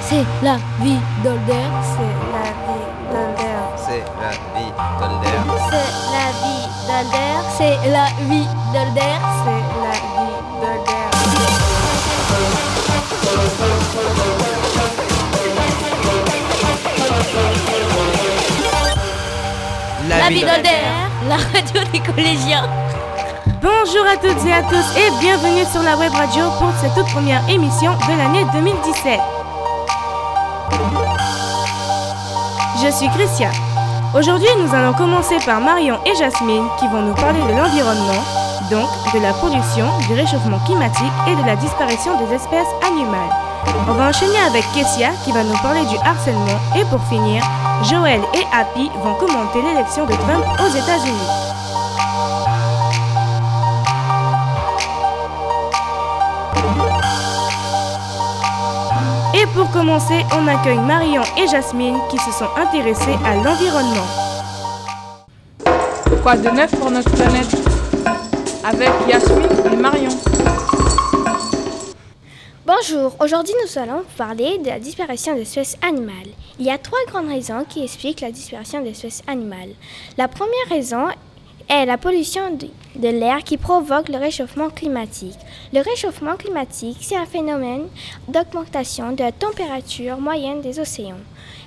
c'est la vie l'air. C'est la vie l'air. C'est la vie l'air. C'est la vie l'air. C'est la vie l'air. C'est la vie l'air. La vie. La radio des collégiens. Bonjour à toutes et à tous et bienvenue sur la web radio pour cette toute première émission de l'année 2017. Je suis Christian. Aujourd'hui, nous allons commencer par Marion et Jasmine qui vont nous parler de l'environnement, donc de la pollution, du réchauffement climatique et de la disparition des espèces animales. On va enchaîner avec Kessia qui va nous parler du harcèlement et pour finir, Joël et Happy vont commenter l'élection de Trump aux États-Unis. Pour commencer, on accueille Marion et Jasmine qui se sont intéressées à l'environnement. Quoi de neuf pour notre planète Avec Yasmine et Marion. Bonjour, aujourd'hui nous allons parler de la disparition d'espèces animales. Il y a trois grandes raisons qui expliquent la disparition d'espèces animales. La première raison est la pollution de l'air qui provoque le réchauffement climatique. Le réchauffement climatique, c'est un phénomène d'augmentation de la température moyenne des océans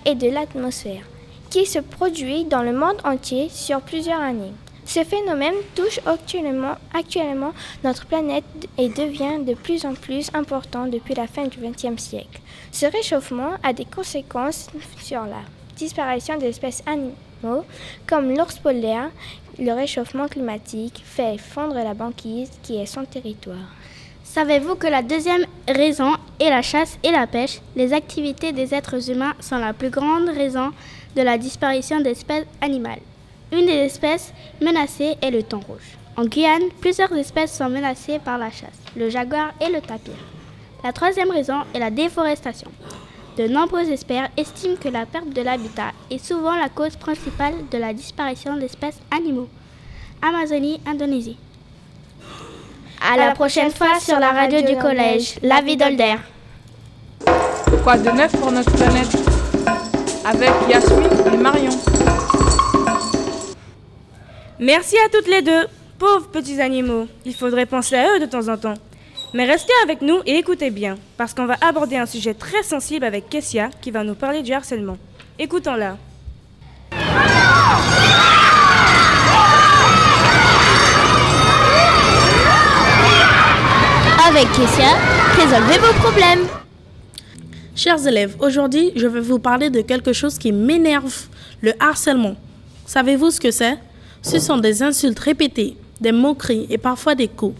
et de l'atmosphère qui se produit dans le monde entier sur plusieurs années. Ce phénomène touche actuellement, actuellement notre planète et devient de plus en plus important depuis la fin du XXe siècle. Ce réchauffement a des conséquences sur la disparition des espèces animaux comme l'ours polaire le réchauffement climatique fait fondre la banquise qui est son territoire. Savez-vous que la deuxième raison est la chasse et la pêche? Les activités des êtres humains sont la plus grande raison de la disparition d'espèces animales. Une des espèces menacées est le thon rouge. En Guyane, plusieurs espèces sont menacées par la chasse, le jaguar et le tapir. La troisième raison est la déforestation. De nombreux experts estiment que la perte de l'habitat est souvent la cause principale de la disparition d'espèces animaux. Amazonie, Indonésie. À la prochaine fois sur la radio du collège, la vie d'Older. Quoi de neuf pour notre planète Avec Yasmine et Marion. Merci à toutes les deux. Pauvres petits animaux, il faudrait penser à eux de temps en temps. Mais restez avec nous et écoutez bien, parce qu'on va aborder un sujet très sensible avec Kessia qui va nous parler du harcèlement. Écoutons-la. Avec Kessia, résolvez vos problèmes. Chers élèves, aujourd'hui, je vais vous parler de quelque chose qui m'énerve, le harcèlement. Savez-vous ce que c'est? Ce sont des insultes répétées, des moqueries et parfois des coups.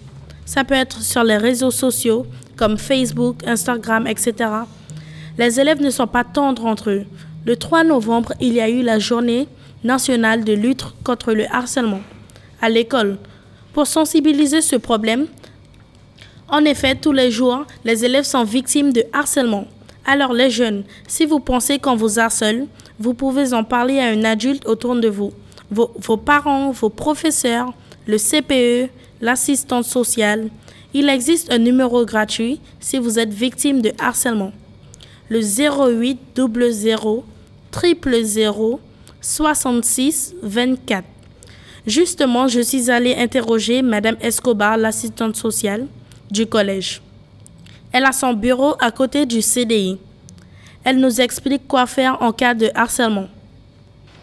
Ça peut être sur les réseaux sociaux comme Facebook, Instagram, etc. Les élèves ne sont pas tendres entre eux. Le 3 novembre, il y a eu la journée nationale de lutte contre le harcèlement à l'école. Pour sensibiliser ce problème, en effet, tous les jours, les élèves sont victimes de harcèlement. Alors les jeunes, si vous pensez qu'on vous harcèle, vous pouvez en parler à un adulte autour de vous, vos, vos parents, vos professeurs, le CPE, l'assistante sociale. Il existe un numéro gratuit si vous êtes victime de harcèlement. Le 08 00 000 66 24. Justement, je suis allée interroger Madame Escobar, l'assistante sociale du collège. Elle a son bureau à côté du CDI. Elle nous explique quoi faire en cas de harcèlement.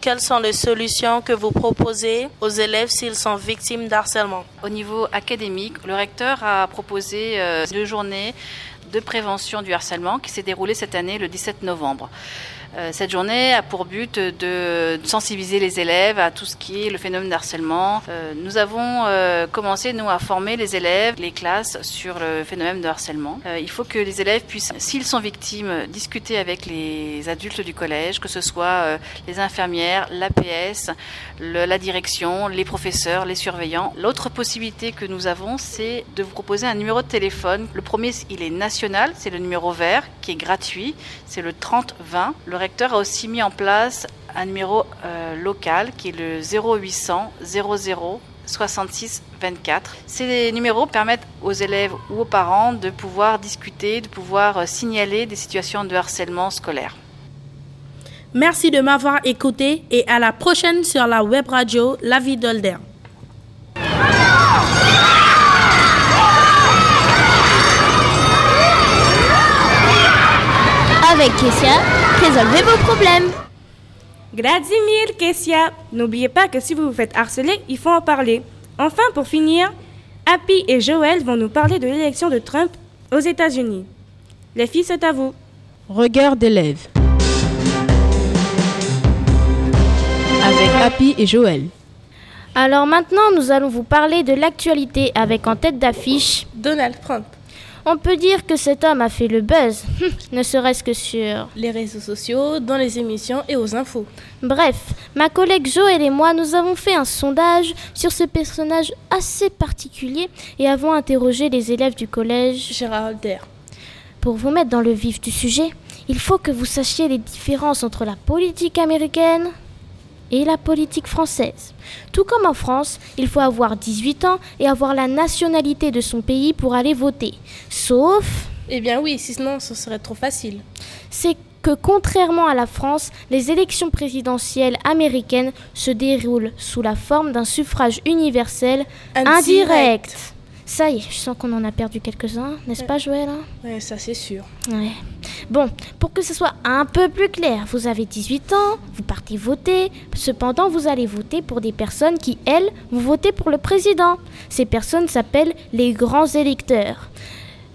Quelles sont les solutions que vous proposez aux élèves s'ils sont victimes d'harcèlement? Au niveau académique, le recteur a proposé euh, deux journées de prévention du harcèlement qui s'est déroulée cette année le 17 novembre. Euh, cette journée a pour but de sensibiliser les élèves à tout ce qui est le phénomène d'harcèlement. Euh, nous avons euh, commencé, nous, à former les élèves, les classes sur le phénomène de harcèlement. il faut que les élèves puissent, s'ils sont victimes, discuter avec les adultes du collège, que ce soit les infirmières, l'APS, la direction, les professeurs, les surveillants. L'autre possibilité que nous avons, c'est de vous proposer un numéro de téléphone. Le premier, il est national, c'est le numéro vert, gratuit, c'est le 3020. Le recteur a aussi mis en place un numéro euh, local qui est le 0800 00 66 24. Ces numéros permettent aux élèves ou aux parents de pouvoir discuter, de pouvoir euh, signaler des situations de harcèlement scolaire. Merci de m'avoir écouté et à la prochaine sur la web radio La Vie d'Older. Avec Kessia, résolvez vos problèmes. Grazie mille, Kessia. N'oubliez pas que si vous vous faites harceler, il faut en parler. Enfin, pour finir, Happy et Joël vont nous parler de l'élection de Trump aux États-Unis. Les filles, c'est à vous. Regard d'élève. Avec Happy et Joël. Alors maintenant, nous allons vous parler de l'actualité avec en tête d'affiche. Donald Trump. On peut dire que cet homme a fait le buzz, ne serait-ce que sur... Les réseaux sociaux, dans les émissions et aux infos. Bref, ma collègue Joël et moi, nous avons fait un sondage sur ce personnage assez particulier et avons interrogé les élèves du collège. Gérard Holder. Pour vous mettre dans le vif du sujet, il faut que vous sachiez les différences entre la politique américaine et la politique française. Tout comme en France, il faut avoir 18 ans et avoir la nationalité de son pays pour aller voter. Sauf, Eh bien oui, sinon ce serait trop facile. c'est que contrairement à la France, les élections présidentielles américaines se déroulent sous la forme d'un suffrage universel indirect. Ça y est, je sens qu'on en a perdu quelques-uns, n'est-ce pas Joël hein? Ouais, ça c'est sûr. Ouais. Bon, pour que ce soit un peu plus clair, vous avez 18 ans, vous partez voter, cependant vous allez voter pour des personnes qui, elles, vous votez pour le président. Ces personnes s'appellent les grands électeurs.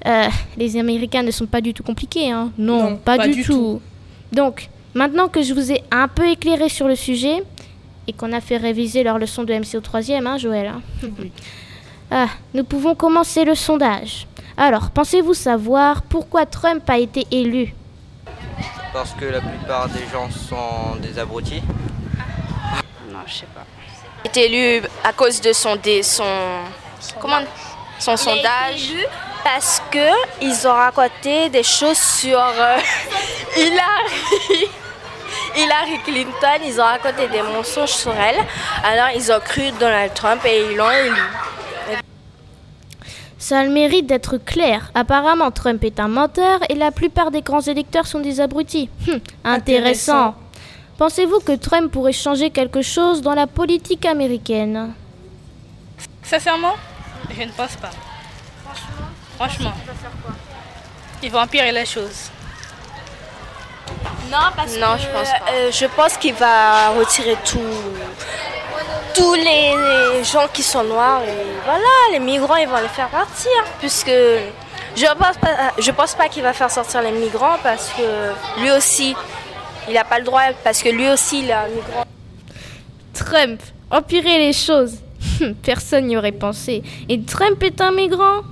Euh, les Américains ne sont pas du tout compliqués, hein Non, Non, pas, pas du, du tout. Donc, maintenant que je vous ai un peu éclairé sur le sujet, et qu'on a fait réviser leur leçon de MC au troisième, hein, Joël hein Ah, nous pouvons commencer le sondage. Alors, pensez-vous savoir pourquoi Trump a été élu? Parce que la plupart des gens sont des abrutis. Non, je sais pas. Il a été élu à cause de son dé, son comment son sondage parce que ils ont raconté des choses sur euh, Hillary Hillary Clinton, ils ont raconté des mensonges sur elle. Alors ils ont cru Donald Trump et ils l'ont élu. Ça a le mérite d'être clair. Apparemment, Trump est un menteur et la plupart des grands électeurs sont des abrutis. Hum, intéressant. Pensez-vous que Trump pourrait changer quelque chose dans la politique américaine? Sincèrement, je ne pense pas. Franchement. Il va empirer les choses. Non, parce non, je pense pas. euh, je pense qu'il va retirer tout tous les gens qui sont noirs et voilà, les migrants ils vont les faire partir puisque je pense pas je pense pas qu'il va faire sortir les migrants parce que lui aussi il n'a pas le droit parce que lui aussi il est un migrant. Trump, empirer les choses. Personne n'y aurait pensé. Et Trump est un migrant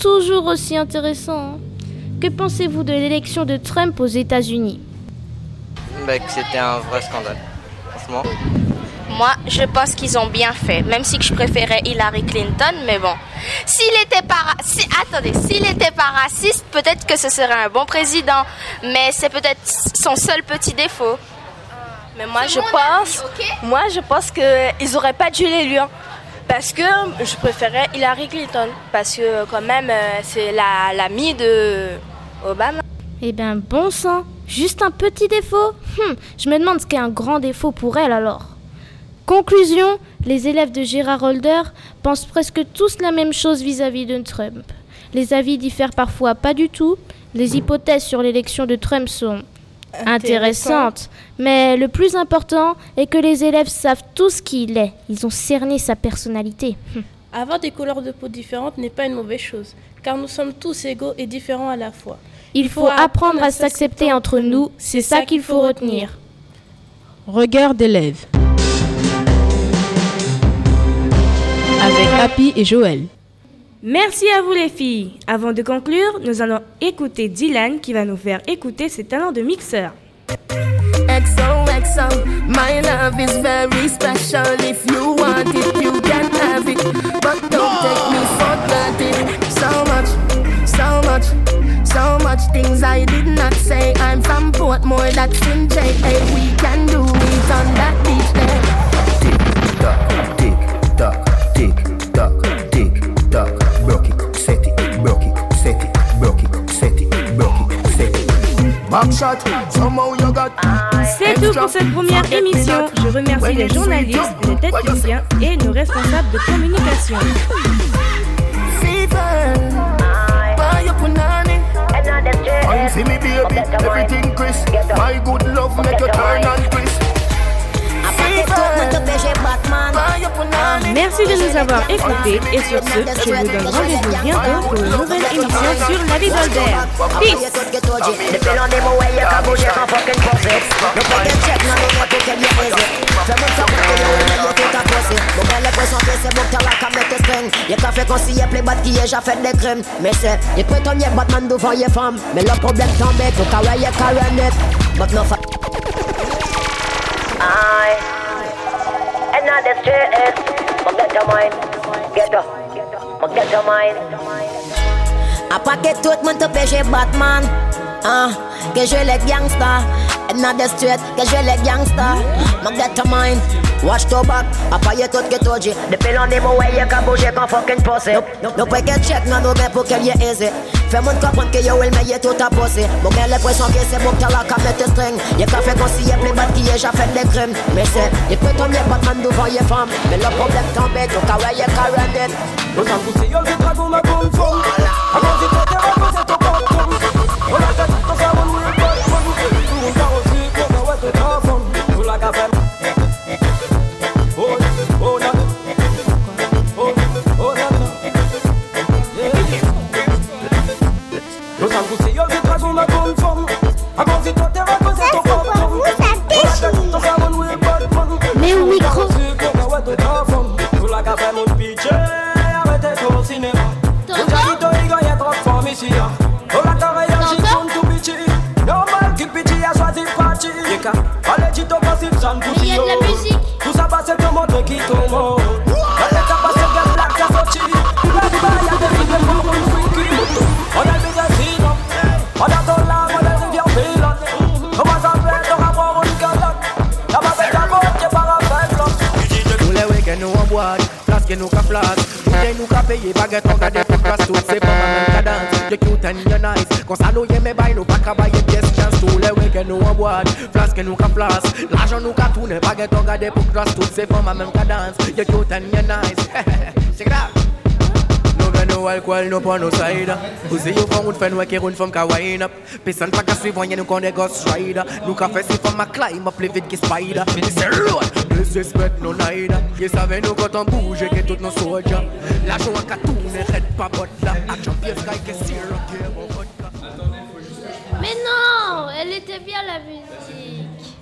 Toujours aussi intéressant. hein. Que pensez-vous de l'élection de Trump aux États-Unis? Bah, c'était un vrai scandale. Franchement. Moi, je pense qu'ils ont bien fait, même si je préférais Hillary Clinton, mais bon. S'il était pas, si, attendez, s'il était pas raciste, peut-être que ce serait un bon président, mais c'est peut-être son seul petit défaut. Mais moi, je pense, moi, je pense que ils auraient pas dû l'élire, parce que je préférais Hillary Clinton, parce que quand même, euh, c'est la l'amie de Obama. Eh bien, bon sang, juste un petit défaut Hum, Je me demande ce qu'est un grand défaut pour elle alors. Conclusion, les élèves de Gérard Holder pensent presque tous la même chose vis-à-vis de Trump. Les avis diffèrent parfois pas du tout. Les hypothèses sur l'élection de Trump sont intéressantes. Mais le plus important est que les élèves savent tous qui il est. Ils ont cerné sa personnalité. Hum. Avoir des couleurs de peau différentes n'est pas une mauvaise chose, car nous sommes tous égaux et différents à la fois. Il faut apprendre à s'accepter entre nous, c'est ça qu'il faut retenir. Regard d'élève. Avec Happy et Joël. Merci à vous les filles. Avant de conclure, nous allons écouter Dylan qui va nous faire écouter ses talents de mixeur. XOXO, my love is very special. If you want it, you can have it. But don't take me for granted. So much, so much, so much things I did not say. I'm from Portmore, that's in JA. We can do it on that beach there. C'est tout pour cette première émission. Je remercie les journalistes, les techniciens et nos responsables de communication. See me baby, everything crisp. My good Merci de nous avoir écoutés et sur ce, je vous donne rendez-vous bientôt pour une nouvelle émission sur la vie d'Albert. Peace! Forget your mind, get up, forget your mind. A paquet tout moun te peche Batman. Ah, que je les gangsta And not the street, que je les gangsta Mon get your mind. Watch to back, a paye tout que toji Depuis l'on est mauvais, y'a qu'à bouger qu'on fucking posse Nou pe ke check nan nou men pou ke liye eze Fais moun kapon ke yo el meye tout apose Mou gen le presyon ke se mou kta la ka mette streng Ye ka fe konsi ye ple bat ki ye ja fet de krem Me se, ye pe le pousse yo y'a trop de femmes ici Tout la carrière, j'y tourne tout bitchy Normal qu'il bitchy a choisi parti Yeka, allez tu t'en passes, j'en pousse Mais il y a de la musique. Tout ça passe, tout le monde qui tombe Allez ça passe, get black, t'as sorti Y'a des bails, y'a des filles, pour mon freaky On a le business sinon On a ton lame, on a le rivière pilote Comment ça fait, t'auras pour une calotte La base est à mort, t'es pas à faire Tous les week-ends nous en boîte, place que nous qu'à place Bouteille nous qu'à payer, baguette on garde pour casse tout C'est pas ma même cadence, you cute and you nice. Quand ça nous y est, mais bail nous pas qu'à bailler pièce chance Tous les week-ends nous en boîte, place que nous qu'à place L'argent nous qu'à tourner, baguette on garde pour casse tout C'est pas ma même cadence, you cute and you nice. C'est grave Nou ven nou alkol nou pon nou side Ou se yo fon ou fè nou e ki roun fòm ka wine up Pesan pa ka suivon ye nou kon de ghost rider. Nou ka fè si fòm a climb up li vide ki spider. Di se road, disrespect no naida Ye save nou koton bouje ke tout nou soja La jou an ka tourne red pa bot ke sir up ye bon vodka Mais non, elle était bien la musique.